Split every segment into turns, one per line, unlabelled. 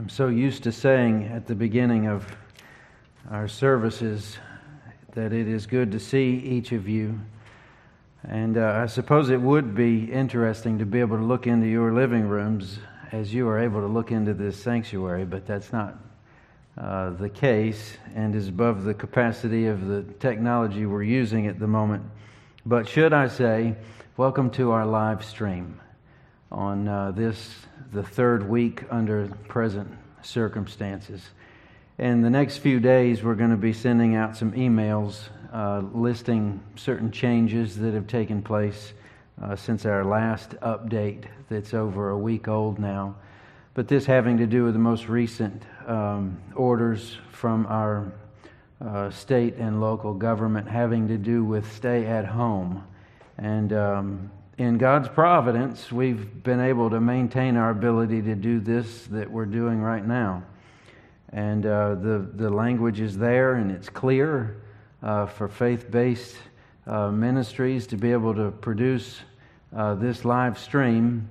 I'm so used to saying at the beginning of our services that it is good to see each of you. And uh, I suppose it would be interesting to be able to look into your living rooms as you are able to look into this sanctuary, but that's not uh, the case and is above the capacity of the technology we're using at the moment. But should I say, welcome to our live stream on uh, this, the third week under present circumstances. In the next few days, we're going to be sending out some emails uh, listing certain changes that have taken place uh, since our last update, that's over a week old now. But this having to do with the most recent um, orders from our uh, state and local government having to do with stay at home. And um, in God's providence, we've been able to maintain our ability to do this that we're doing right now. And uh, the, the language is there and it's clear uh, for faith based uh, ministries to be able to produce uh, this live stream,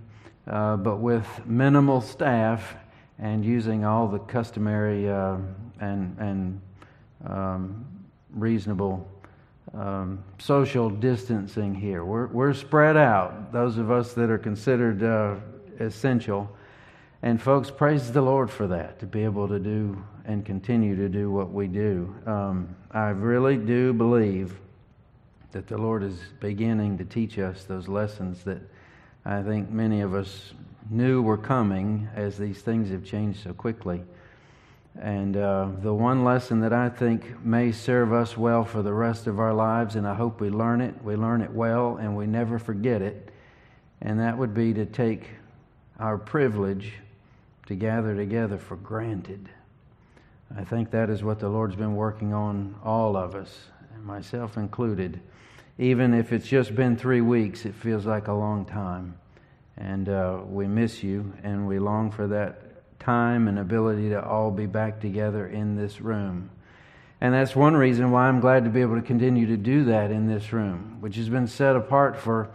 uh, but with minimal staff and using all the customary uh, and, and um, reasonable um, social distancing here. We're, we're spread out, those of us that are considered uh, essential. And, folks, praise the Lord for that, to be able to do and continue to do what we do. Um, I really do believe that the Lord is beginning to teach us those lessons that I think many of us knew were coming as these things have changed so quickly. And uh, the one lesson that I think may serve us well for the rest of our lives, and I hope we learn it, we learn it well, and we never forget it, and that would be to take our privilege to gather together for granted. I think that is what the Lord's been working on all of us, myself included. Even if it's just been three weeks, it feels like a long time. And uh, we miss you, and we long for that time and ability to all be back together in this room. And that's one reason why I'm glad to be able to continue to do that in this room, which has been set apart for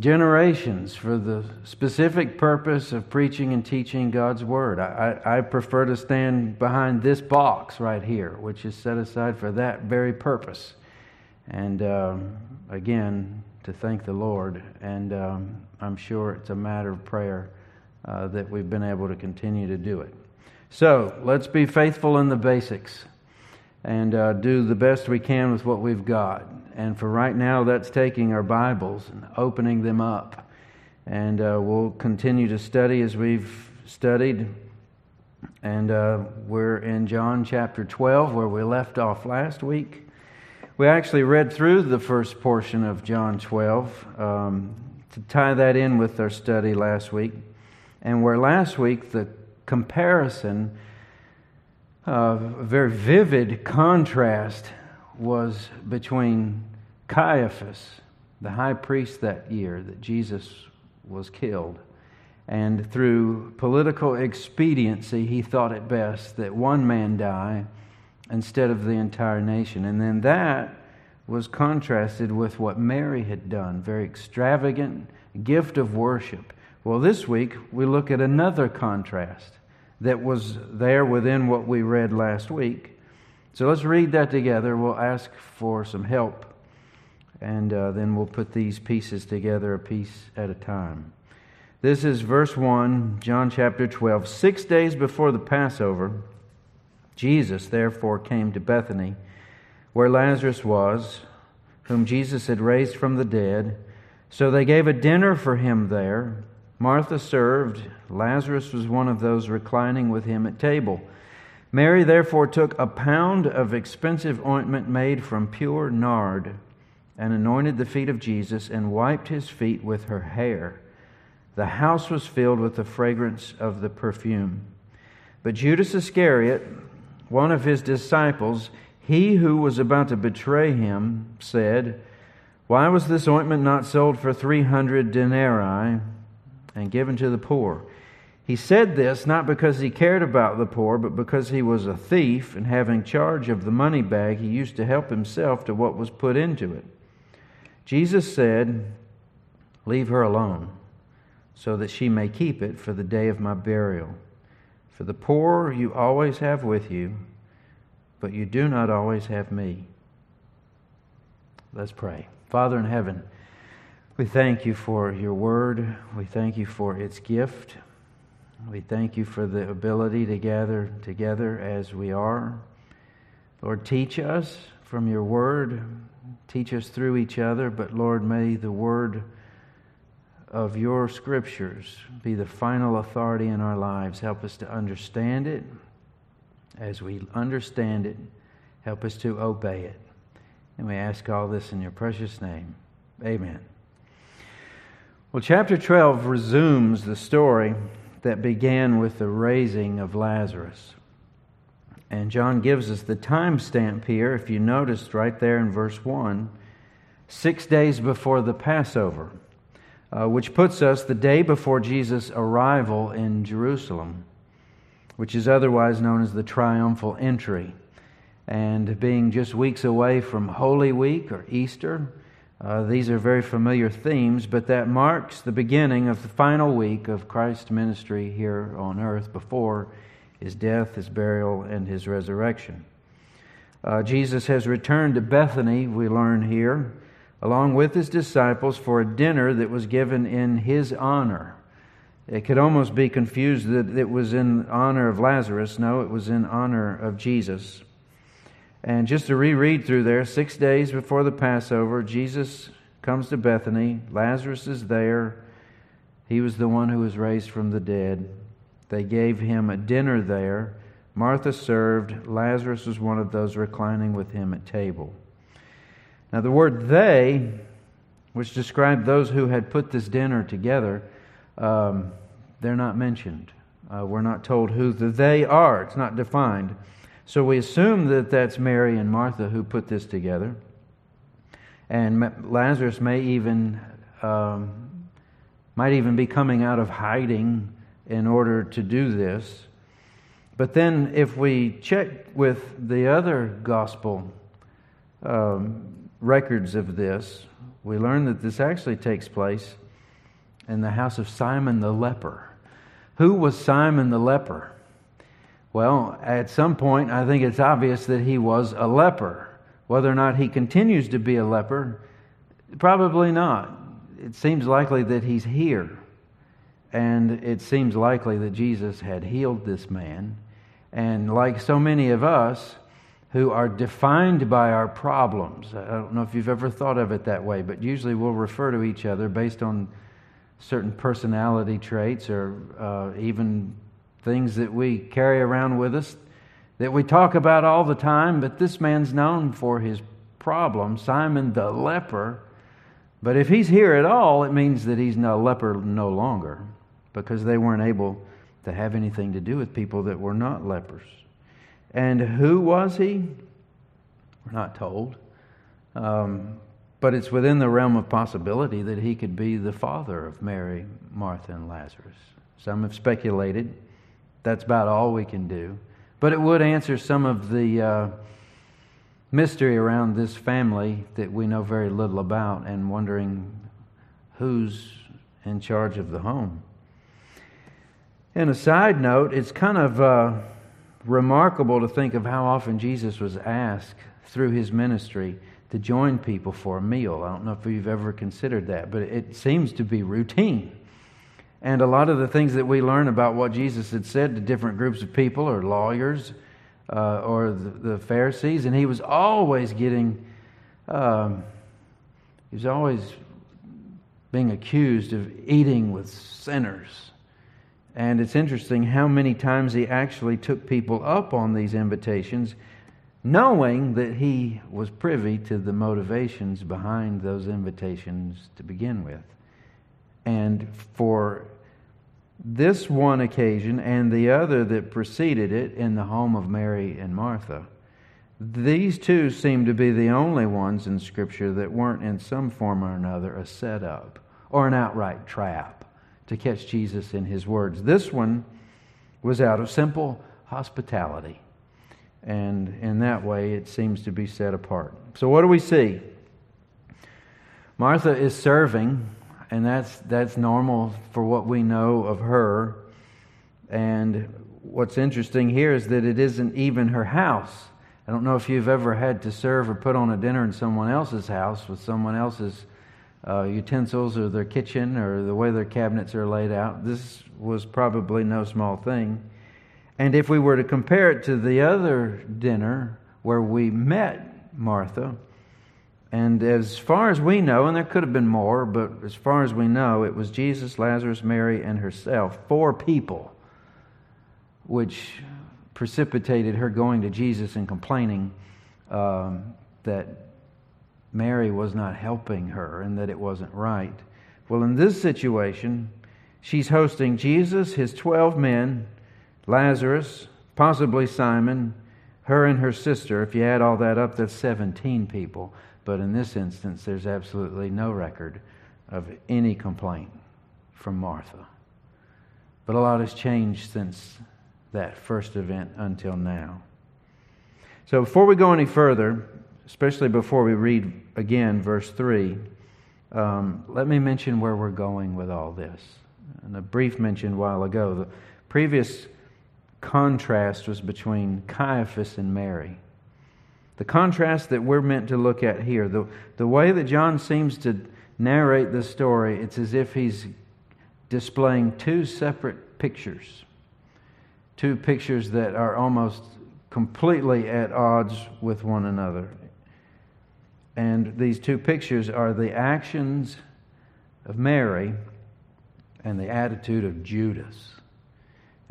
generations for the specific purpose of preaching and teaching God's Word. I, I, prefer to stand behind this box right here, which is set aside for that very purpose. And um, again, to thank the Lord. And um, I'm sure it's a matter of prayer uh, that we've been able to continue to do it. So let's be faithful in the basics and uh, do the best we can with what we've got. And for right now, that's taking our Bibles and opening them up. And uh, we'll continue to study as we've studied. And uh, we're in John chapter 12, where we left off last week. We actually read through the first portion of John 12 um, to tie that in with our study last week. And where last week the comparison, uh, a very vivid contrast, was between Caiaphas, the high priest that year that Jesus was killed. And through political expediency, he thought it best that one man die instead of the entire nation. And then that was contrasted with what Mary had done very extravagant gift of worship. Well, this week we look at another contrast that was there within what we read last week. So let's read that together. We'll ask for some help, and uh, then we'll put these pieces together a piece at a time. This is verse 1, John chapter 12. Six days before the Passover, Jesus therefore came to Bethany, where Lazarus was, whom Jesus had raised from the dead. So they gave a dinner for him there. Martha served. Lazarus was one of those reclining with him at table. Mary therefore took a pound of expensive ointment made from pure nard and anointed the feet of Jesus and wiped his feet with her hair. The house was filled with the fragrance of the perfume. But Judas Iscariot, one of his disciples, he who was about to betray him, said, Why was this ointment not sold for three hundred denarii? And given to the poor. He said this not because he cared about the poor, but because he was a thief, and having charge of the money bag, he used to help himself to what was put into it. Jesus said, Leave her alone, so that she may keep it for the day of my burial. For the poor you always have with you, but you do not always have me. Let's pray. Father in heaven, we thank you for your word. We thank you for its gift. We thank you for the ability to gather together as we are. Lord, teach us from your word. Teach us through each other, but Lord, may the word of your scriptures be the final authority in our lives. Help us to understand it. As we understand it, help us to obey it. And we ask all this in your precious name. Amen. Well, chapter 12 resumes the story that began with the raising of Lazarus. And John gives us the time stamp here, if you noticed right there in verse 1, six days before the Passover uh, which puts us the day before Jesus' arrival in Jerusalem, which is otherwise known as the triumphal entry. And being just weeks away from Holy Week or Easter, uh, these are very familiar themes, but that marks the beginning of the final week of Christ's ministry here on earth before his death, his burial, and his resurrection. Uh, Jesus has returned to Bethany, we learn here, along with his disciples for a dinner that was given in his honor. It could almost be confused that it was in honor of Lazarus. No, it was in honor of Jesus. And just to reread through there, six days before the Passover, Jesus comes to Bethany. Lazarus is there. He was the one who was raised from the dead. They gave him a dinner there. Martha served. Lazarus was one of those reclining with him at table. Now, the word they, which described those who had put this dinner together, um, they're not mentioned. Uh, we're not told who the they are, it's not defined. So we assume that that's Mary and Martha who put this together. And Lazarus may even um, might even be coming out of hiding in order to do this. But then, if we check with the other gospel um, records of this, we learn that this actually takes place in the house of Simon the leper. Who was Simon the leper? Well, at some point, I think it's obvious that he was a leper. Whether or not he continues to be a leper, probably not. It seems likely that he's here. And it seems likely that Jesus had healed this man. And like so many of us, who are defined by our problems. I don't know if you've ever thought of it that way, but usually we'll refer to each other based on certain personality traits or uh, even things that we carry around with us that we talk about all the time. But this man's known for his problem, Simon the leper. But if he's here at all, it means that he's no leper no longer because they weren't able to have anything to do with people that were not lepers. And who was he? We're not told. Um, but it's within the realm of possibility that he could be the father of Mary, Martha, and Lazarus. Some have speculated. That's about all we can do. But it would answer some of the uh, mystery around this family that we know very little about and wondering who's in charge of the home. And a side note, it's kind of. Uh, remarkable to think of how often Jesus was asked through his ministry to join people for a meal. I don't know if you've ever considered that, but it seems to be routine. And a lot of the things that we learn about what Jesus had said to different groups of people or lawyers uh, or the, the, Pharisees, and he was always getting, um, he was always being accused of eating with sinners and it's interesting how many times he actually took people up on these invitations, knowing that he was privy to the motivations behind those invitations to begin with. And for this one occasion and the other that preceded it in the home of Mary and Martha, these two seem to be the only ones in Scripture that weren't in some form or another a setup or an outright trap to catch Jesus in his words. This one was out of simple hospitality. And in that way, it seems to be set apart. So, what do we see? Martha is serving, and that's, that's normal for what we know of her. And what's interesting here is that it isn't even her house. I don't know if you've ever had to serve or put on a dinner in someone else's house with someone else's uh, utensils or their kitchen or the way their cabinets are laid out. This was probably no small thing. And if we were to compare it to the other dinner where we met Martha, and as far as we know, and there could have been more, but as far as we know, it was Jesus, Lazarus, Mary, and herself, four people, which precipitated her going to Jesus and complaining um, that Mary was not helping her and that it wasn't right. Well, in this situation, she's hosting Jesus, his 12 men, Lazarus, possibly Simon, her and her sister. If you add all that up, that's 17 people. But in this instance, there's absolutely no record of any complaint from Martha. But a lot has changed since that first event until now. So before we go any further, especially before we read again verse 3, um, let me mention where we're going with all this. And a brief mention a while ago, the previous contrast was between Caiaphas and Mary. The contrast that we're meant to look at here, the, the way that John seems to narrate the story, it's as if he's displaying two separate pictures. Two pictures that are almost completely at odds with one another. And these two pictures are the actions of Mary and the attitude of Judas.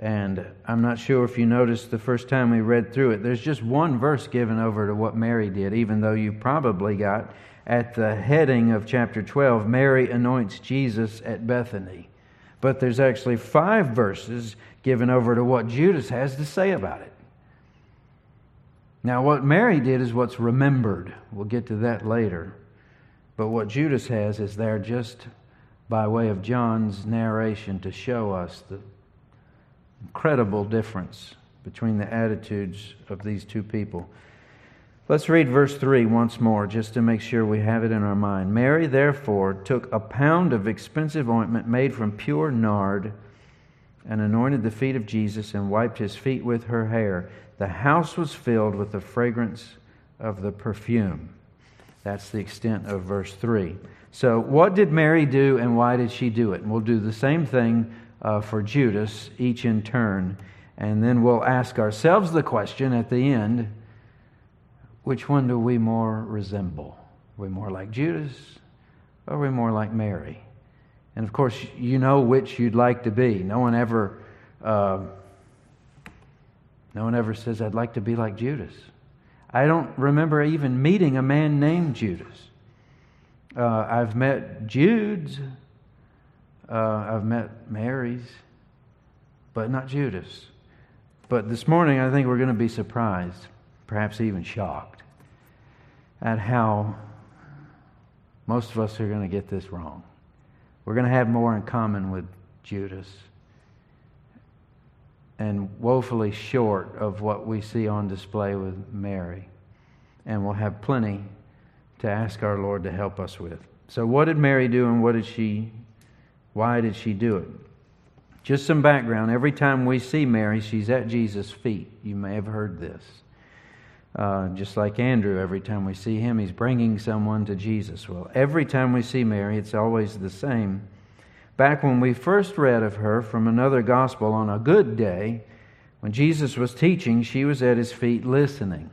And I'm not sure if you noticed the first time we read through it, there's just one verse given over to what Mary did, even though you probably got at the heading of chapter 12, Mary anoints Jesus at Bethany. But there's actually five verses given over to what Judas has to say about it. Now, what Mary did is what's remembered. We'll get to that later. But what Judas has is there just by way of John's narration to show us the incredible difference between the attitudes of these two people. Let's read verse 3 once more just to make sure we have it in our mind. Mary, therefore, took a pound of expensive ointment made from pure nard and anointed the feet of Jesus and wiped his feet with her hair. The house was filled with the fragrance of the perfume. That's the extent of verse 3. So, what did Mary do and why did she do it? And we'll do the same thing uh, for Judas, each in turn. And then we'll ask ourselves the question at the end which one do we more resemble? Are we more like Judas or are we more like Mary? And of course, you know which you'd like to be. No one ever. Uh, no one ever says, I'd like to be like Judas. I don't remember even meeting a man named Judas. Uh, I've met Jude's, uh, I've met Mary's, but not Judas. But this morning, I think we're going to be surprised, perhaps even shocked, at how most of us are going to get this wrong. We're going to have more in common with Judas and woefully short of what we see on display with Mary. And we'll have plenty to ask our Lord to help us with. So, what did Mary do and what did she why did she do it? Just some background. Every time we see Mary, she's at Jesus' feet. You may have heard this. Uh, just like Andrew, every time we see him, he's bringing someone to Jesus. Well, every time we see Mary, it's always the same. Back when we first read of her from another gospel on a good day, when Jesus was teaching, she was at his feet listening.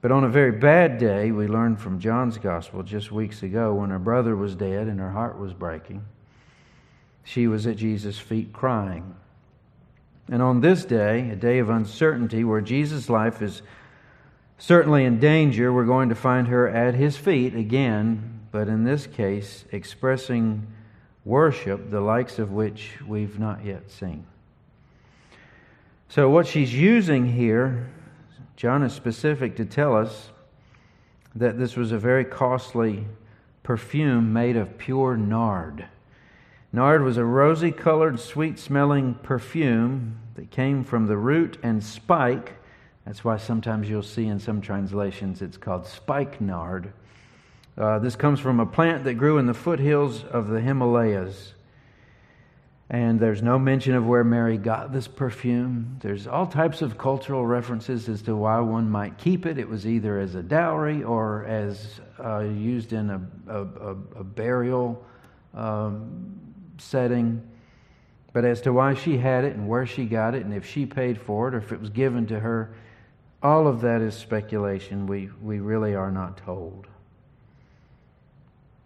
But on a very bad day, we learned from John's gospel just weeks ago when her brother was dead and her heart was breaking she was at Jesus' feet crying. And on this day, a day of uncertainty where Jesus' life is certainly in danger, we're going to find her at his feet again, but in this case, expressing worship, the likes of which we've not yet seen. So, what she's using here, John is specific to tell us that this was a very costly perfume made of pure nard. Nard was a rosy colored, sweet smelling perfume that came from the root and spike. That's why sometimes you'll see in some translations it's called spikenard. Uh, this comes from a plant that grew in the foothills of the Himalayas. And there's no mention of where Mary got this perfume. There's all types of cultural references as to why one might keep it. It was either as a dowry or as uh, used in a, a, a burial um, setting. But as to why she had it and where she got it and if she paid for it or if it was given to her, all of that is speculation. We, we really are not told.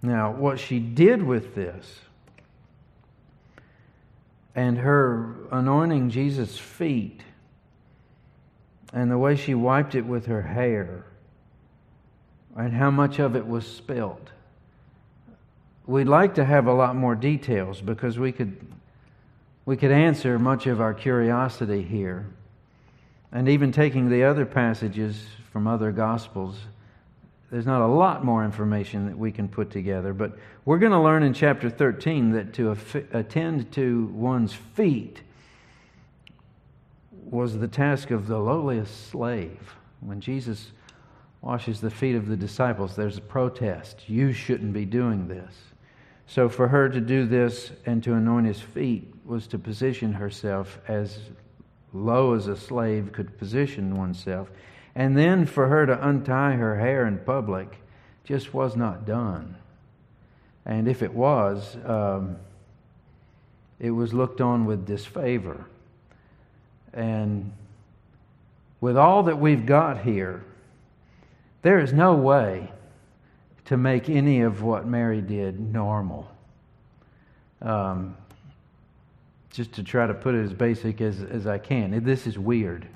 Now, what she did with this and her anointing Jesus' feet and the way she wiped it with her hair and how much of it was spilt. We'd like to have a lot more details because we could, we could answer much of our curiosity here. And even taking the other passages from other Gospels, there's not a lot more information that we can put together, but we're going to learn in chapter 13 that to attend to one's feet was the task of the lowliest slave. When Jesus washes the feet of the disciples, there's a protest. You shouldn't be doing this. So, for her to do this and to anoint his feet was to position herself as low as a slave could position oneself. And then for her to untie her hair in public just was not done. And if it was, um, it was looked on with disfavor. And with all that we've got here, there is no way to make any of what Mary did normal. Um, just to try to put it as basic as, as I can. This is weird.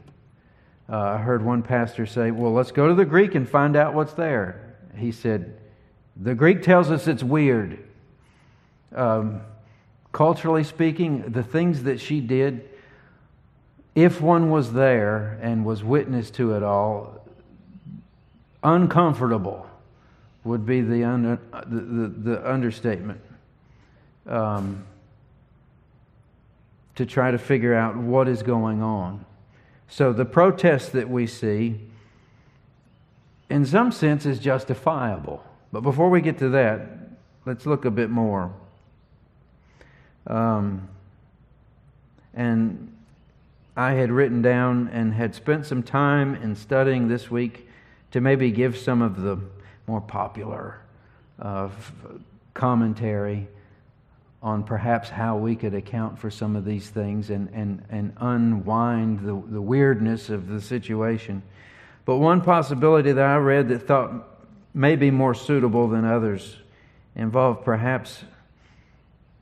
Uh, I heard one pastor say, Well, let's go to the Greek and find out what's there. He said, The Greek tells us it's weird. Um, culturally speaking, the things that she did, if one was there and was witness to it all, uncomfortable would be the, un, the, the, the, understatement. Um, to try to figure out what is going on. So the protest that we see, in some sense, is justifiable. But before we get to that, let's look a bit more. Um, and I had written down and had spent some time in studying this week to maybe give some of the more popular uh, commentary on perhaps how we could account for some of these things and, and, and unwind the, the weirdness of the situation. But one possibility that I read that thought may be more suitable than others involved perhaps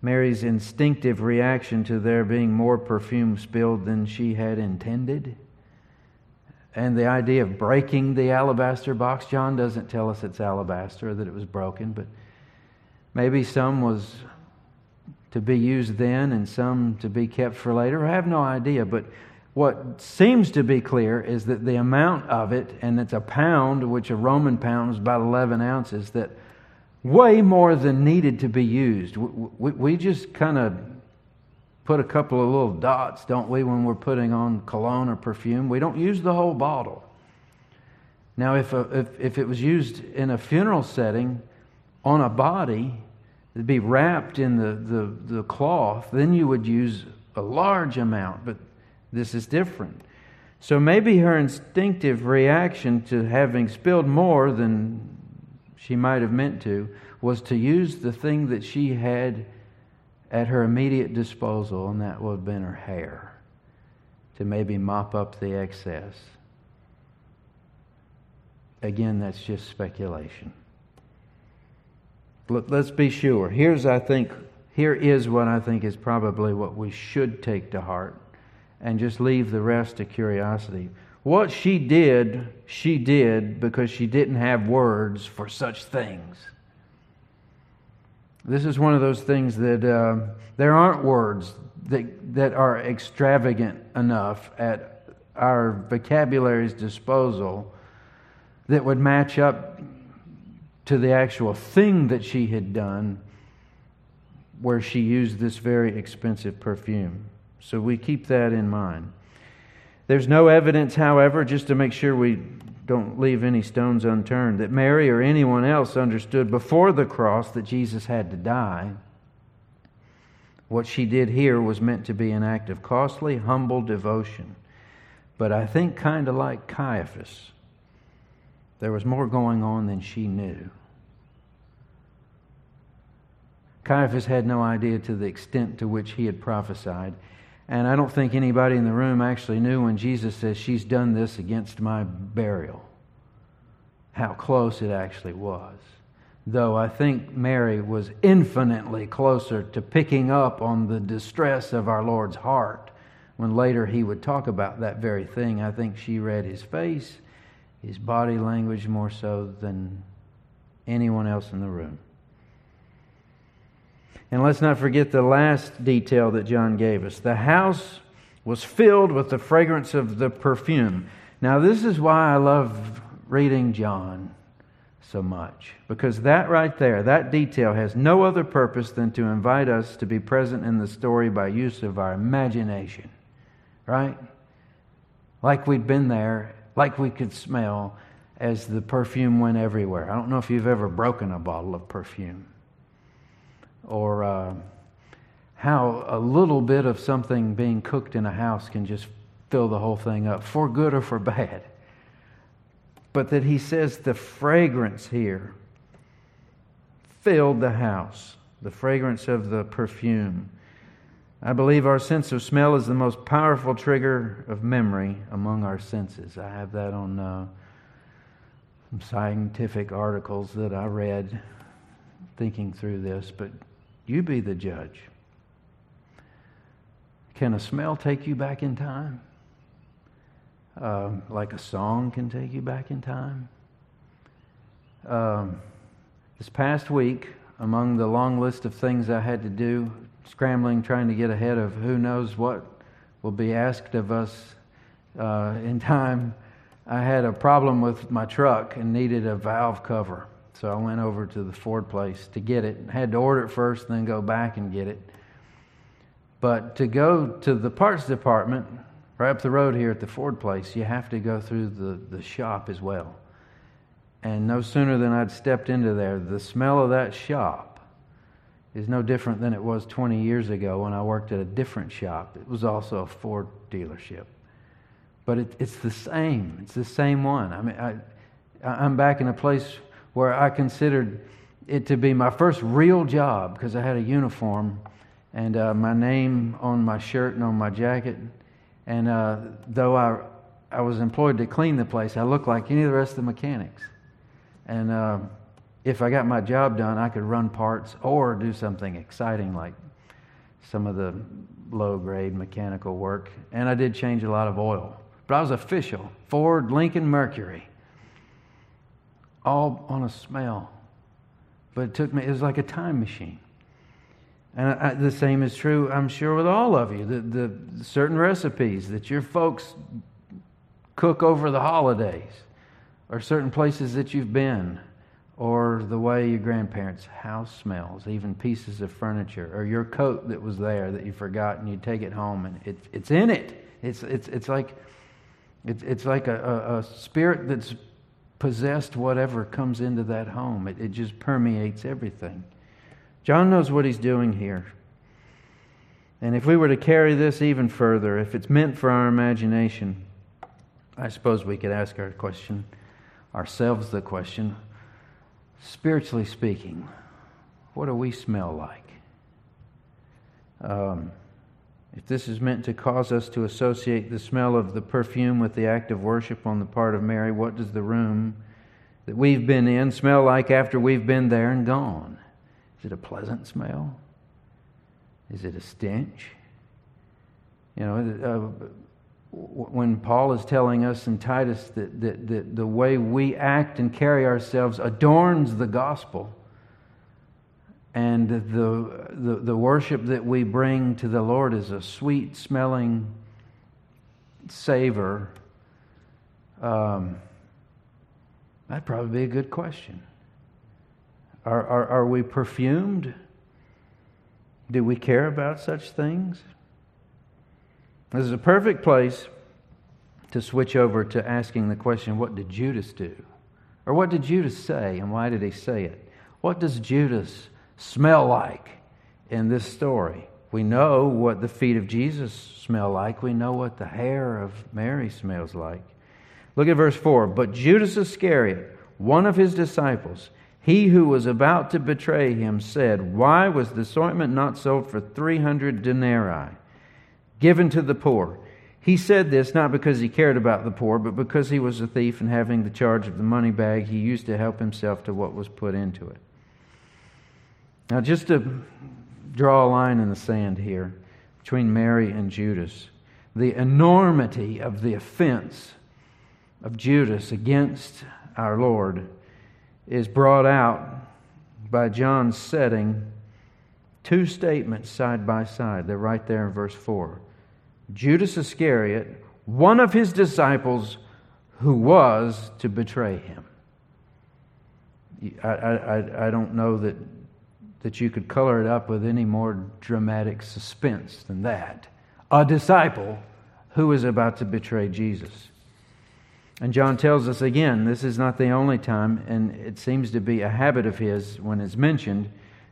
Mary's instinctive reaction to there being more perfume spilled than she had intended. And the idea of breaking the alabaster box. John doesn't tell us it's alabaster, that it was broken, but maybe some was to be used then and some to be kept for later. I have no idea, but what seems to be clear is that the amount of it, and it's a pound, which a Roman pound is about 11 ounces, that way more than needed to be used. We, we just kind of put a couple of little dots, don't we, when we're putting on cologne or perfume? We don't use the whole bottle. Now, if, a, if, if it was used in a funeral setting on a body, it'd be wrapped in the, the, the cloth, then you would use a large amount, but this is different. So maybe her instinctive reaction to having spilled more than she might have meant to was to use the thing that she had at her immediate disposal, and that would have been her hair, to maybe mop up the excess. Again, that's just speculation let's be sure. Here's, I think, here is what I think is probably what we should take to heart and just leave the rest to curiosity. What she did, she did because she didn't have words for such things. This is one of those things that uh, there aren't words that, that are extravagant enough at our vocabulary's disposal that would match up to the actual thing that she had done where she used this very expensive perfume. So we keep that in mind. There's no evidence, however, just to make sure we don't leave any stones unturned, that Mary or anyone else understood before the cross that Jesus had to die. What she did here was meant to be an act of costly, humble devotion. But I think, kind of like Caiaphas, there was more going on than she knew. Caiaphas had no idea to the extent to which he had prophesied. And I don't think anybody in the room actually knew when Jesus says, She's done this against my burial, how close it actually was. Though I think Mary was infinitely closer to picking up on the distress of our Lord's heart when later he would talk about that very thing. I think she read his face, his body language more so than anyone else in the room. And let's not forget the last detail that John gave us. The house was filled with the fragrance of the perfume. Now, this is why I love reading John so much. Because that right there, that detail has no other purpose than to invite us to be present in the story by use of our imagination. Right? Like we'd been there, like we could smell as the perfume went everywhere. I don't know if you've ever broken a bottle of perfume or uh, how a little bit of something being cooked in a house can just fill the whole thing up, for good or for bad. But that he says the fragrance here filled the house, the fragrance of the perfume. I believe our sense of smell is the most powerful trigger of memory among our senses. I have that on uh, some scientific articles that I read thinking through this, but you be the judge. Can a smell take you back in time? Um, like a song can take you back in time? Um, this past week, among the long list of things I had to do, scrambling, trying to get ahead of who knows what will be asked of us uh, in time, I had a problem with my truck and needed a valve cover. So I went over to the Ford place to get it. Had to order it first, then go back and get it. But to go to the parts department, right up the road here at the Ford place, you have to go through the, the shop as well. And no sooner than I'd stepped into there, the smell of that shop is no different than it was 20 years ago when I worked at a different shop. It was also a Ford dealership. But it, it's the same. It's the same one. I mean, I, I'm back in a place where I considered it to be my first real job because I had a uniform and uh, my name on my shirt and on my jacket. And uh, though I, I was employed to clean the place, I looked like any of the rest of the mechanics. And uh, if I got my job done, I could run parts or do something exciting like some of the low grade mechanical work. And I did change a lot of oil. But I was official Ford Lincoln Mercury all on a smell. But it took me, it was like a time machine. And I, the same is true, I'm sure, with all of you. The, the certain recipes that your folks cook over the holidays, or certain places that you've been, or the way your grandparents' house smells, even pieces of furniture, or your coat that was there that you forgot and you take it home and it, it's in it. It's, it's, it's like, it's, it's like a, a, a spirit that's possessed whatever comes into that home. It, it just permeates everything. John knows what he's doing here. And if we were to carry this even further, if it's meant for our imagination, I suppose we could ask our question, ourselves the question, spiritually speaking, what do we smell like? Um, if this is meant to cause us to associate the smell of the perfume with the act of worship on the part of Mary, what does the room that we've been in smell like after we've been there and gone? Is it a pleasant smell? Is it a stench? You know, uh, when Paul is telling us in Titus that, that, that the way we act and carry ourselves adorns the gospel, and the, the, the, worship that we bring to the Lord is a sweet smelling savor. Um, that'd probably be a good question. Are, are, are we perfumed? Do we care about such things? This is a perfect place to switch over to asking the question what did Judas do? Or what did Judas say, and why did he say it? What does Judas smell like in this story? we know what the feet of Jesus smell like. We know what the hair of Mary smells like. Look at verse 4. But Judas Iscariot, one of his disciples, he who was about to betray him, said, Why was the ointment not sold for 300 denarii, given to the poor? He said this not because he cared about the poor, but because he was a thief and having the charge of the money bag, he used to help himself to what was put into it. Now, just to draw a line in the sand here between Mary and Judas, the enormity of the offense of Judas against our Lord is brought out by John setting two statements side by side. They're right there in verse 4. Judas Iscariot, one of his disciples who was to betray him. I, I, I don't know that, that you could color it up with any more dramatic suspense than that. A disciple who is about to betray Jesus. And John tells us again, this is not the only time, and it seems to be a habit of his when it's mentioned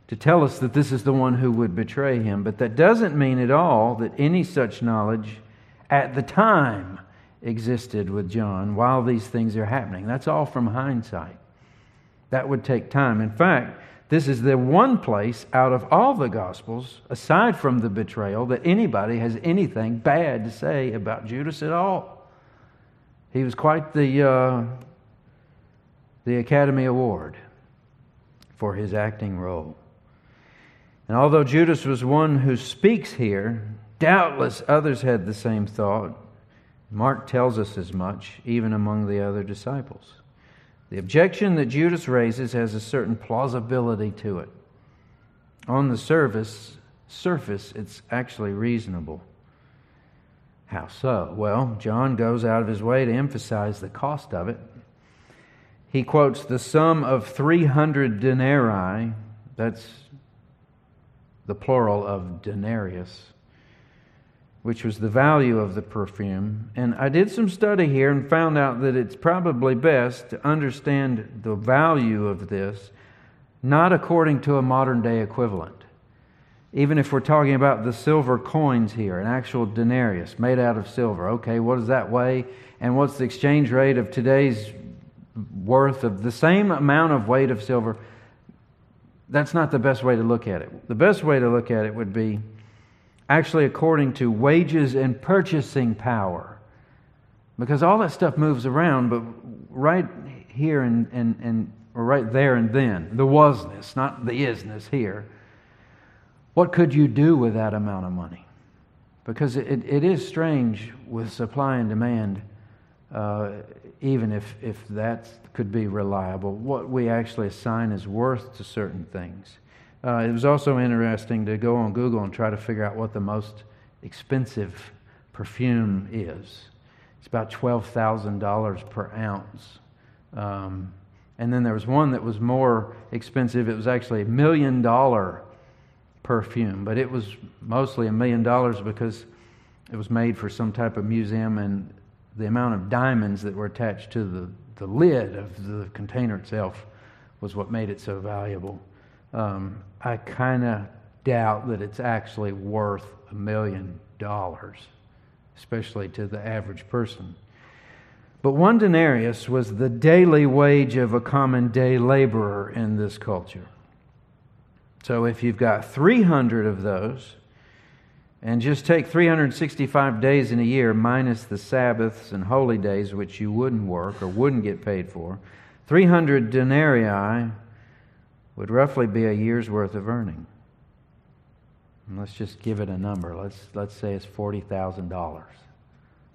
to tell us that this is the one who would betray him. But that doesn't mean at all that any such knowledge at the time existed with John while these things are happening. That's all from hindsight. That would take time. In fact, this is the one place out of all the Gospels, aside from the betrayal, that anybody has anything bad to say about Judas at all. He was quite the, uh, the Academy Award for his acting role. And although Judas was one who speaks here, doubtless others had the same thought. Mark tells us as much, even among the other disciples. The objection that Judas raises has a certain plausibility to it. On the surface, surface it's actually reasonable. How so? Well, John goes out of his way to emphasize the cost of it. He quotes the sum of 300 denarii, that's the plural of denarius, which was the value of the perfume. And I did some study here and found out that it's probably best to understand the value of this not according to a modern day equivalent even if we're talking about the silver coins here, an actual denarius made out of silver, okay, what does that weigh? And what's the exchange rate of today's worth of the same amount of weight of silver? That's not the best way to look at it. The best way to look at it would be actually according to wages and purchasing power. Because all that stuff moves around, but right here and, and, and or right there and then, the wasness, not the isness here what could you do with that amount of money? Because it, it is strange with supply and demand, uh, even if, if that could be reliable, what we actually assign as worth to certain things. Uh, it was also interesting to go on Google and try to figure out what the most expensive perfume is. It's about $12,000 per ounce. Um, and then there was one that was more expensive. It was actually a million dollar perfume, but it was mostly a million dollars because it was made for some type of museum, and the amount of diamonds that were attached to the, the lid of the container itself was what made it so valuable. Um, I kind of doubt that it's actually worth a million dollars, especially to the average person. But one denarius was the daily wage of a common day laborer in this culture. So if you've got 300 of those, and just take 365 days in a year minus the Sabbaths and holy days, which you wouldn't work or wouldn't get paid for, 300 denarii would roughly be a year's worth of earning. And let's just give it a number. Let's, let's say it's $40,000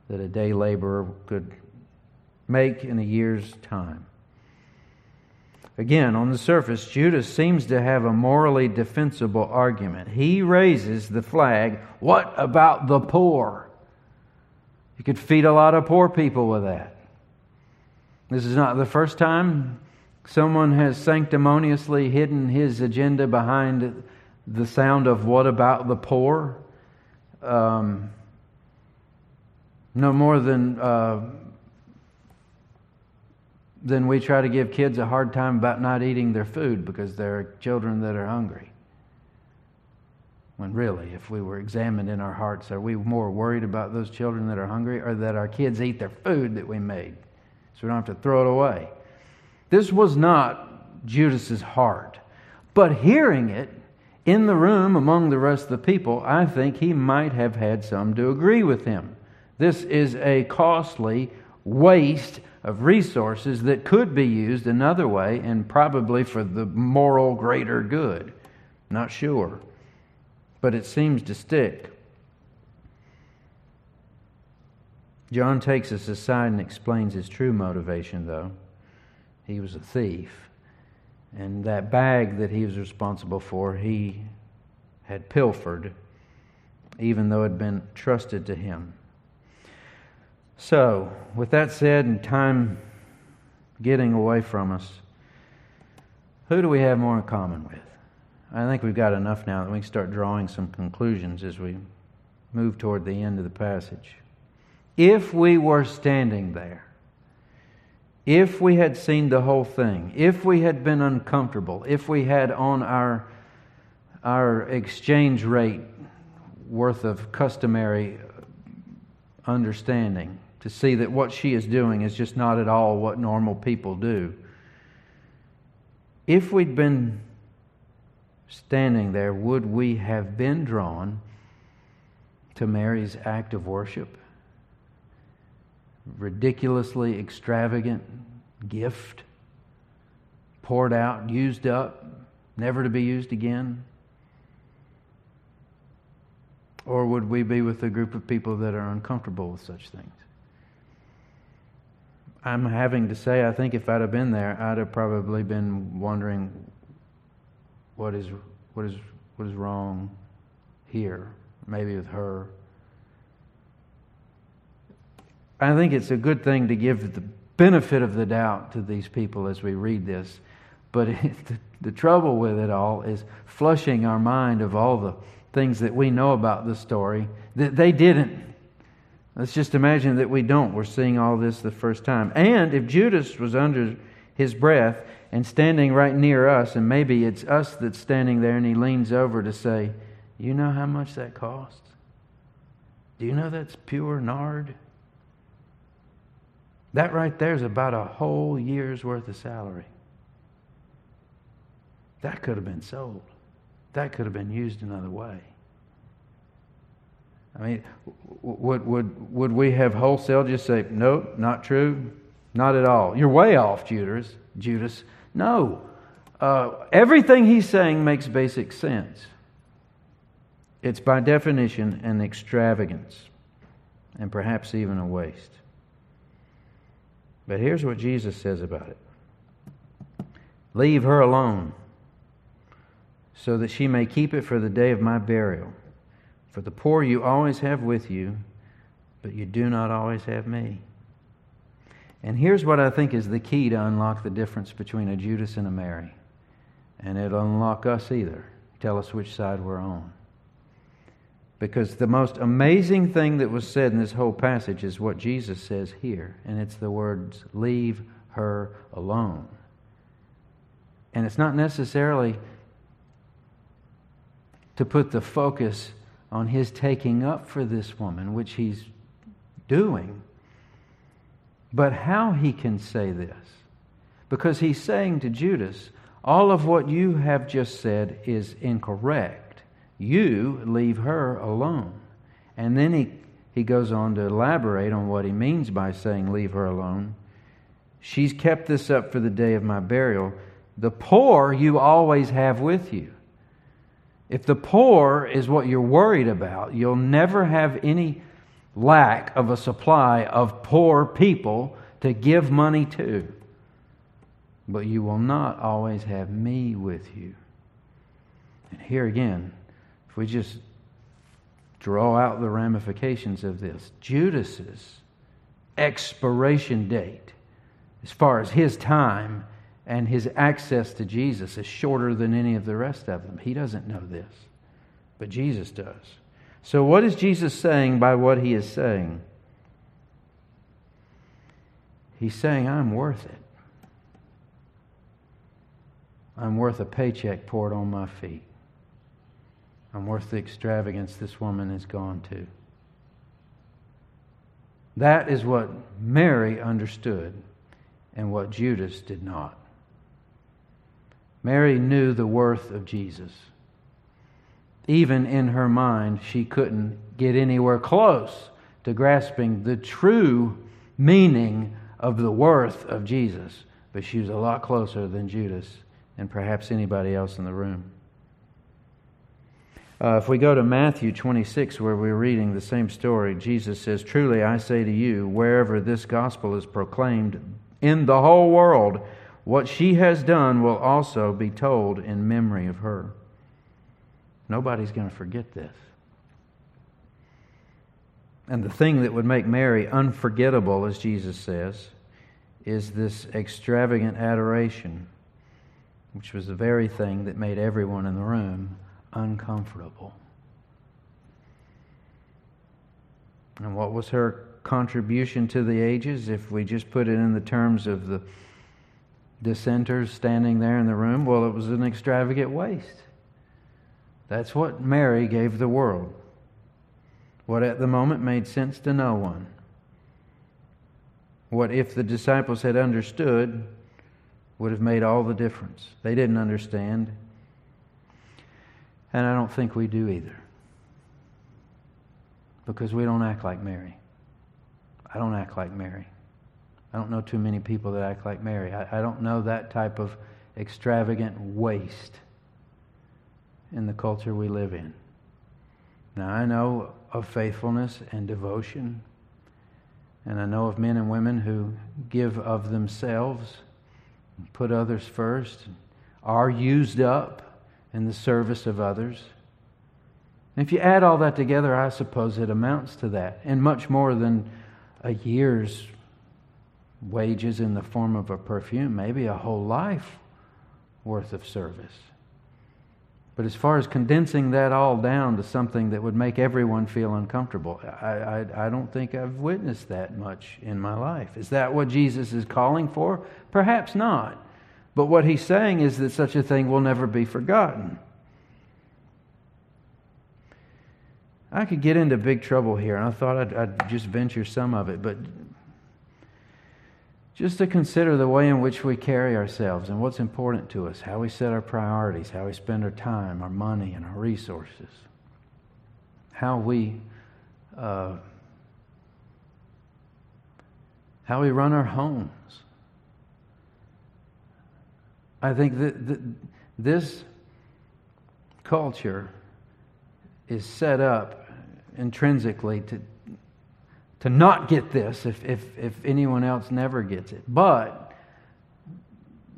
that a day laborer could make in a year's time. Again, on the surface, Judas seems to have a morally defensible argument. He raises the flag what about the poor? You could feed a lot of poor people with that. This is not the first time someone has sanctimoniously hidden his agenda behind the sound of what about the poor. Um, no more than uh, then we try to give kids a hard time about not eating their food because there are children that are hungry. When really, if we were examined in our hearts, are we more worried about those children that are hungry or that our kids eat their food that we made so we don't have to throw it away? This was not Judas's heart. But hearing it in the room among the rest of the people, I think he might have had some to agree with him. This is a costly waste of resources that could be used another way and probably for the moral greater good. Not sure. But it seems to stick. John takes us aside and explains his true motivation, though. He was a thief. And that bag that he was responsible for, he had pilfered, even though it had been trusted to him. So, with that said, and time getting away from us, who do we have more in common with? I think we've got enough now that we can start drawing some conclusions as we move toward the end of the passage. If we were standing there, if we had seen the whole thing, if we had been uncomfortable, if we had on our, our exchange rate worth of customary understanding, to see that what she is doing is just not at all what normal people do. If we'd been standing there, would we have been drawn to Mary's act of worship? Ridiculously extravagant gift, poured out, used up, never to be used again? Or would we be with a group of people that are uncomfortable with such things? I'm having to say, I think if I'd have been there, I'd have probably been wondering what is, what is, what is wrong here, maybe with her. I think it's a good thing to give the benefit of the doubt to these people as we read this. But it, the, the trouble with it all is flushing our mind of all the things that we know about the story that they didn't. Let's just imagine that we don't. We're seeing all this the first time. And if Judas was under his breath and standing right near us, and maybe it's us that's standing there and he leans over to say, You know how much that costs? Do you know that's pure nard? That right there is about a whole year's worth of salary. That could have been sold. That could have been used another way. I mean, would, would, would we have wholesale just say, nope, not true? Not at all. You're way off, Judas. Judas. No. Uh, everything he's saying makes basic sense. It's by definition an extravagance and perhaps even a waste. But here's what Jesus says about it Leave her alone so that she may keep it for the day of my burial. For the poor you always have with you, but you do not always have me. And here's what I think is the key to unlock the difference between a Judas and a Mary. And it'll unlock us either. Tell us which side we're on. Because the most amazing thing that was said in this whole passage is what Jesus says here. And it's the words, leave her alone. And it's not necessarily to put the focus on his taking up for this woman, which he's doing. But how he can say this? Because he's saying to Judas, all of what you have just said is incorrect. You leave her alone. And then he, he goes on to elaborate on what he means by saying, leave her alone. She's kept this up for the day of my burial. The poor you always have with you. If the poor is what you're worried about, you'll never have any lack of a supply of poor people to give money to. But you will not always have me with you. And here again, if we just draw out the ramifications of this, Judas's expiration date, as far as his time and his access to Jesus is shorter than any of the rest of them. He doesn't know this, but Jesus does. So, what is Jesus saying by what he is saying? He's saying, I'm worth it. I'm worth a paycheck poured on my feet. I'm worth the extravagance this woman has gone to. That is what Mary understood and what Judas did not. Mary knew the worth of Jesus. Even in her mind, she couldn't get anywhere close to grasping the true meaning of the worth of Jesus, but she was a lot closer than Judas and perhaps anybody else in the room. Uh, if we go to Matthew 26, where we're reading the same story, Jesus says, Truly I say to you, wherever this gospel is proclaimed in the whole world, what she has done will also be told in memory of her. Nobody's going to forget this. And the thing that would make Mary unforgettable, as Jesus says, is this extravagant adoration, which was the very thing that made everyone in the room uncomfortable. And what was her contribution to the ages, if we just put it in the terms of the dissenters standing there in the room? Well, it was an extravagant waste. That's what Mary gave the world. What at the moment made sense to no one. What, if the disciples had understood, would have made all the difference. They didn't understand. And I don't think we do either. Because we don't act like Mary. I don't act like Mary. I don't know too many people that act like Mary. I, I don't know that type of extravagant waste in the culture we live in. Now, I know of faithfulness and devotion, and I know of men and women who give of themselves, put others first, are used up in the service of others. And if you add all that together, I suppose it amounts to that, and much more than a year's wages in the form of a perfume, maybe a whole life worth of service. But as far as condensing that all down to something that would make everyone feel uncomfortable, I, I, I, don't think I've witnessed that much in my life. Is that what Jesus is calling for? Perhaps not. But what he's saying is that such a thing will never be forgotten. I could get into big trouble here, and I thought I'd, I'd, just venture some of it, but just to consider the way in which we carry ourselves and what's important to us, how we set our priorities, how we spend our time, our money, and our resources, how we uh, how we run our homes. I think that, this culture is set up intrinsically to, to not get this if, if, if anyone else never gets it. But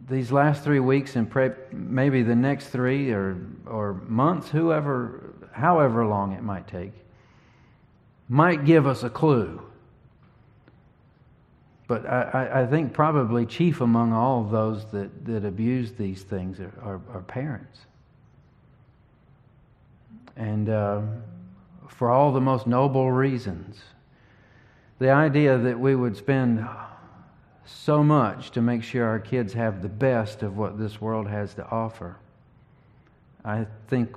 these last three weeks and maybe the next three or, or months, whoever, however long it might take, might give us a clue but I, I, think probably chief among all those that, that abuse these things are, are, are parents. And uh, for all the most noble reasons, the idea that we would spend so much to make sure our kids have the best of what this world has to offer, I think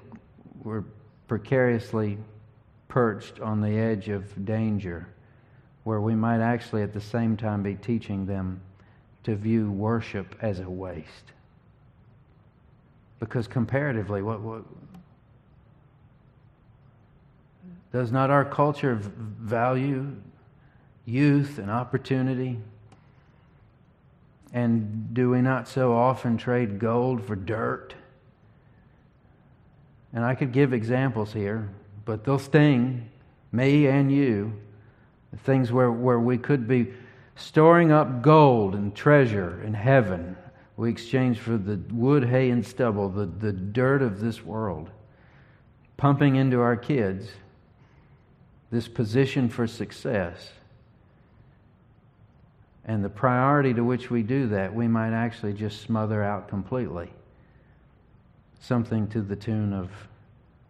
we're precariously perched on the edge of danger where we might actually at the same time be teaching them to view worship as a waste. Because comparatively, what, what does not our culture value youth and opportunity? And do we not so often trade gold for dirt? And I could give examples here, but they'll sting me and you things where, where we could be storing up gold and treasure in heaven. We exchange for the wood, hay, and stubble, the, the dirt of this world, pumping into our kids this position for success. And the priority to which we do that, we might actually just smother out completely. Something to the tune of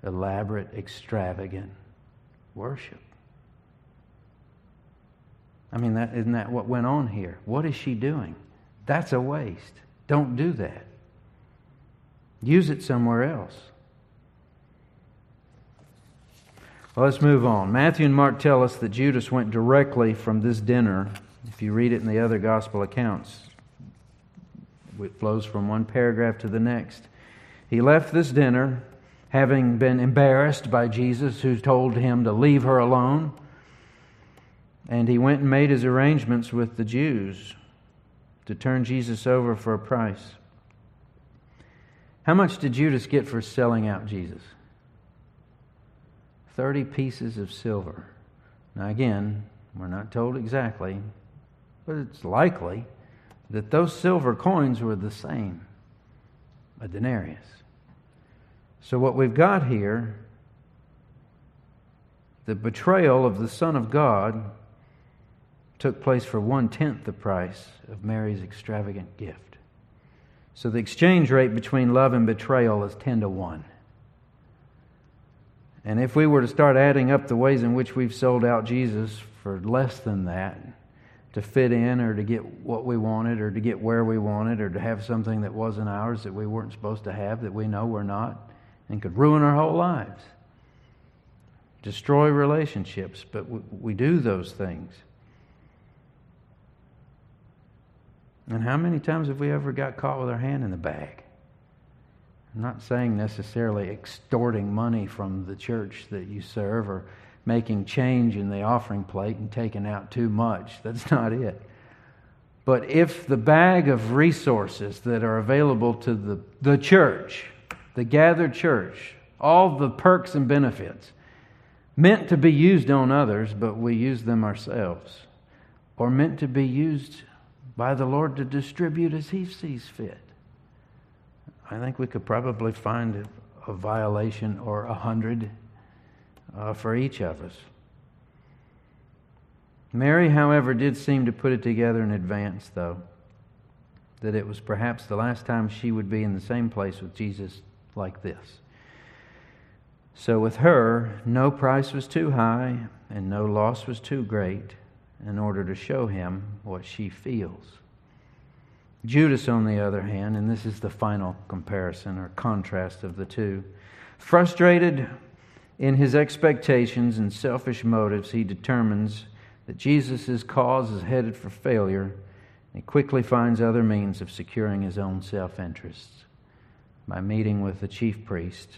elaborate, extravagant worship. I mean, isn't that what went on here? What is she doing? That's a waste. Don't do that. Use it somewhere else. Well, let's move on. Matthew and Mark tell us that Judas went directly from this dinner. If you read it in the other gospel accounts, it flows from one paragraph to the next. He left this dinner having been embarrassed by Jesus, who told him to leave her alone. And he went and made his arrangements with the Jews to turn Jesus over for a price. How much did Judas get for selling out Jesus? 30 pieces of silver. Now, again, we're not told exactly, but it's likely that those silver coins were the same a denarius. So, what we've got here, the betrayal of the Son of God took place for one tenth the price of Mary's extravagant gift. So, the exchange rate between love and betrayal is 10 to 1. And if we were to start adding up the ways in which we've sold out Jesus for less than that, to fit in or to get what we wanted or to get where we wanted or to have something that wasn't ours that we weren't supposed to have that we know we're not and could ruin our whole lives. Destroy relationships, but we, we do those things. And how many times have we ever got caught with our hand in the bag? I'm not saying necessarily extorting money from the church that you serve or making change in the offering plate and taking out too much. That's not it. But if the bag of resources that are available to the, the church, the gathered church, all the perks and benefits, meant to be used on others, but we use them ourselves, or meant to be used by the Lord to distribute as He sees fit, I think we could probably find a, violation or a hundred uh, for each of us. Mary, however, did seem to put it together in advance, though, that it was perhaps the last time she would be in the same place with Jesus like this. So, with her, no price was too high and no loss was too great in order to show him what she feels. Judas, on the other hand, and this is the final comparison or contrast of the two, frustrated in his expectations and selfish motives, he determines that Jesus' cause is headed for failure. He quickly finds other means of securing his own self interests by meeting with the chief priest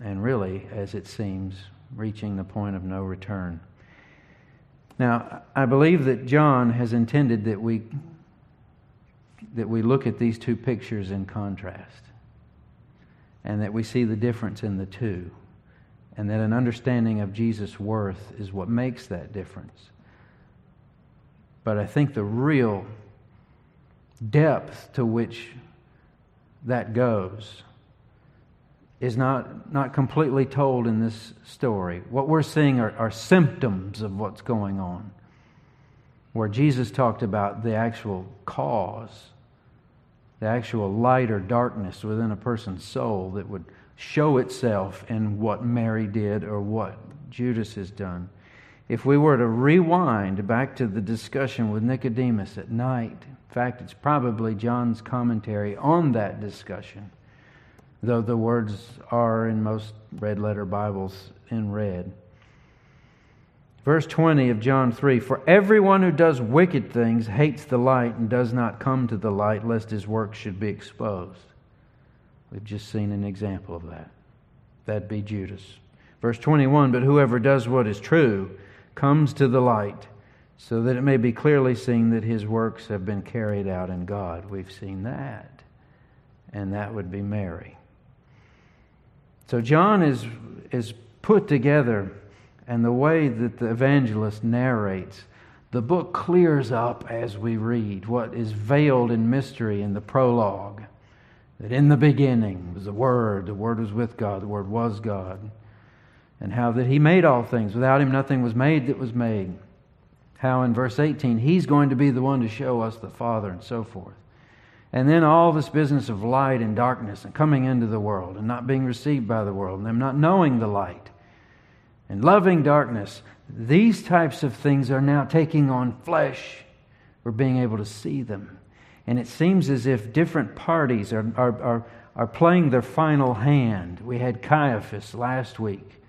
and really, as it seems, reaching the point of no return. Now, I believe that John has intended that we, that we look at these two pictures in contrast and that we see the difference in the two, and that an understanding of Jesus' worth is what makes that difference. But I think the real depth to which that goes is not, not completely told in this story. What we're seeing are, are symptoms of what's going on, where Jesus talked about the actual cause the actual light or darkness within a person's soul that would show itself in what Mary did or what Judas has done. If we were to rewind back to the discussion with Nicodemus at night, in fact, it's probably John's commentary on that discussion, though the words are in most red letter Bibles in red. Verse 20 of John 3 For everyone who does wicked things hates the light and does not come to the light, lest his work should be exposed. We've just seen an example of that. That'd be Judas. Verse 21 But whoever does what is true comes to the light, so that it may be clearly seen that his works have been carried out in God. We've seen that. And that would be Mary. So John is, is put together and the way that the evangelist narrates, the book clears up as we read what is veiled in mystery in the prologue. That in the beginning was the Word, the Word was with God, the Word was God. And how that He made all things. Without Him, nothing was made that was made. How in verse 18, He's going to be the one to show us the Father, and so forth. And then all this business of light and darkness and coming into the world and not being received by the world and them not knowing the light and loving darkness. These types of things are now taking on flesh. We're being able to see them. And it seems as if different parties are, are, are, are playing their final hand. We had Caiaphas last week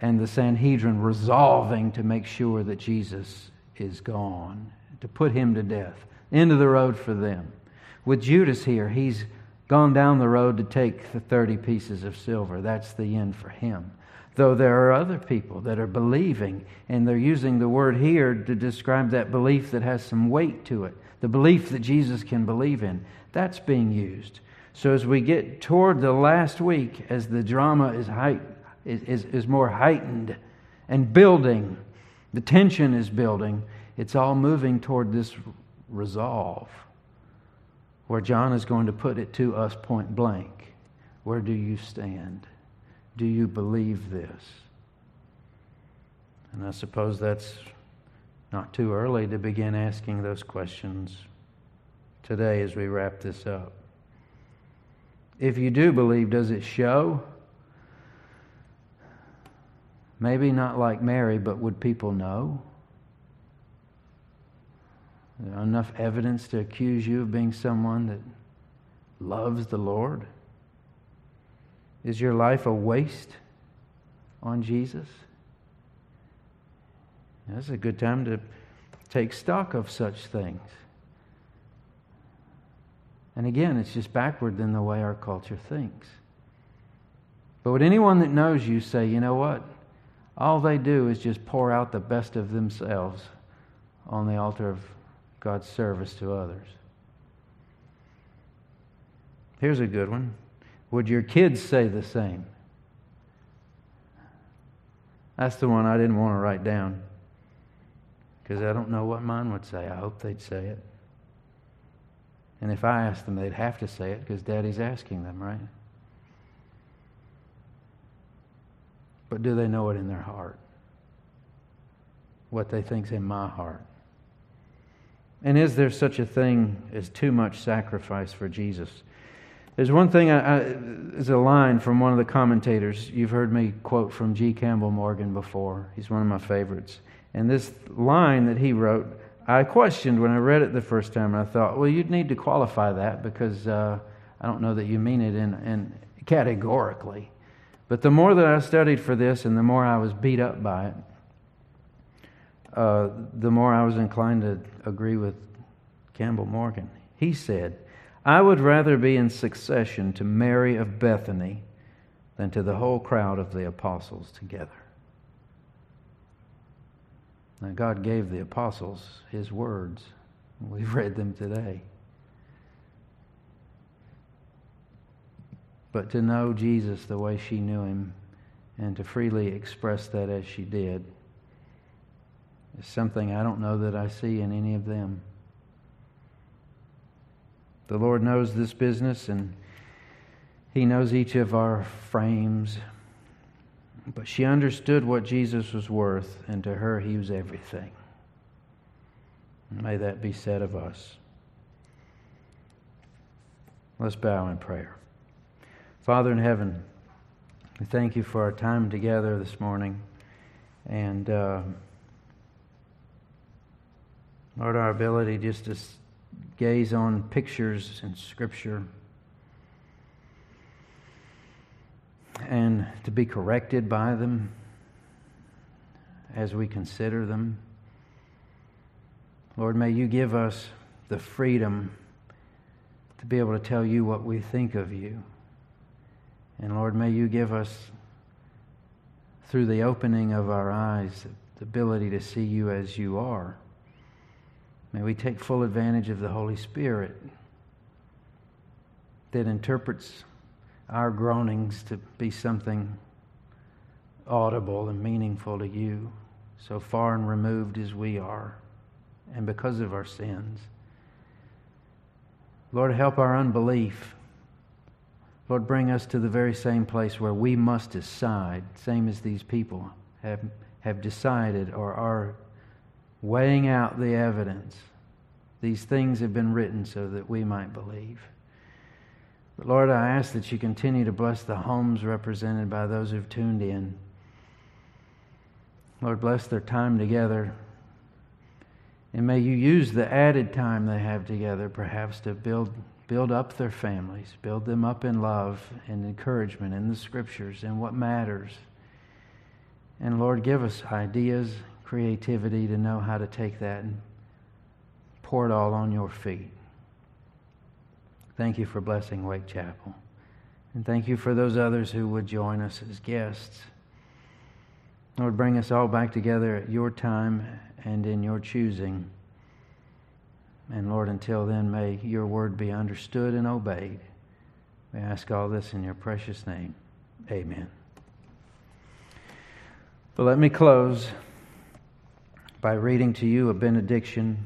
and the Sanhedrin resolving to make sure that Jesus is gone, to put him to death. End of the road for them. With Judas here, he's gone down the road to take the 30 pieces of silver. That's the end for him. Though there are other people that are believing, and they're using the word here to describe that belief that has some weight to it, the belief that Jesus can believe in. That's being used. So as we get toward the last week, as the drama is, height, is, is more heightened and building, the tension is building, it's all moving toward this resolve where John is going to put it to us point blank. Where do you stand? Do you believe this? And I suppose that's not too early to begin asking those questions today as we wrap this up. If you do believe, does it show? Maybe not like Mary, but would people know? Enough evidence to accuse you of being someone that loves the Lord? Is your life a waste on Jesus? That's a good time to take stock of such things. And again, it's just backward than the way our culture thinks. But would anyone that knows you say, you know what? All they do is just pour out the best of themselves on the altar of God's service to others. Here's a good one. Would your kids say the same? That's the one I didn't want to write down because I don't know what mine would say. I hope they'd say it. And if I asked them, they'd have to say it because daddy's asking them, right? But do they know it in their heart? What they think's in my heart? And is there such a thing as too much sacrifice for Jesus? There's one thing, there's a line from one of the commentators. You've heard me quote from G. Campbell Morgan before. He's one of my favorites. And this line that he wrote, I questioned when I read it the first time. And I thought, well, you'd need to qualify that because uh, I don't know that you mean it in, in categorically. But the more that I studied for this and the more I was beat up by it, uh, the more I was inclined to agree with Campbell Morgan. He said, I would rather be in succession to Mary of Bethany than to the whole crowd of the apostles together. Now, God gave the apostles his words. We've read them today. But to know Jesus the way she knew him and to freely express that as she did is something I don't know that I see in any of them. The Lord knows this business and He knows each of our frames. But she understood what Jesus was worth, and to her, He was everything. May that be said of us. Let's bow in prayer. Father in heaven, we thank you for our time together this morning. And. Uh, Lord, our ability just to gaze on pictures in Scripture and to be corrected by them as we consider them. Lord, may you give us the freedom to be able to tell you what we think of you. And Lord, may you give us, through the opening of our eyes, the ability to see you as you are. May we take full advantage of the Holy Spirit that interprets our groanings to be something audible and meaningful to you, so far and removed as we are, and because of our sins. Lord, help our unbelief. Lord, bring us to the very same place where we must decide, same as these people have, have decided or are weighing out the evidence. These things have been written so that we might believe. But Lord, I ask that you continue to bless the homes represented by those who've tuned in. Lord, bless their time together. And may you use the added time they have together perhaps to build, build up their families, build them up in love and encouragement in the scriptures and what matters And Lord, give us ideas, creativity to know how to take that and pour it all on your feet. Thank you for blessing Wake Chapel. And thank you for those others who would join us as guests. Lord, bring us all back together at your time and in your choosing. And Lord, until then, may your word be understood and obeyed. We ask all this in your precious name. Amen. But let me close by reading to you a benediction.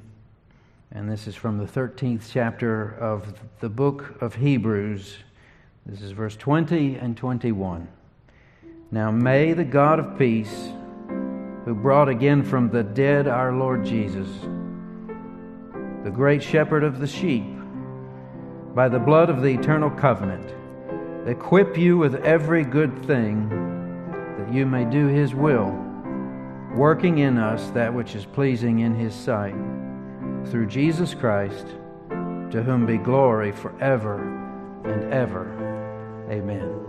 And this is from the 13th chapter of the book of Hebrews. This is verse 20 and 21. Now may the God of peace, who brought again from the dead our Lord Jesus, the great shepherd of the sheep, by the blood of the eternal covenant, equip you with every good thing that you may do his will, working in us that which is pleasing in his sight, through Jesus Christ, to whom be glory forever and ever. Amen.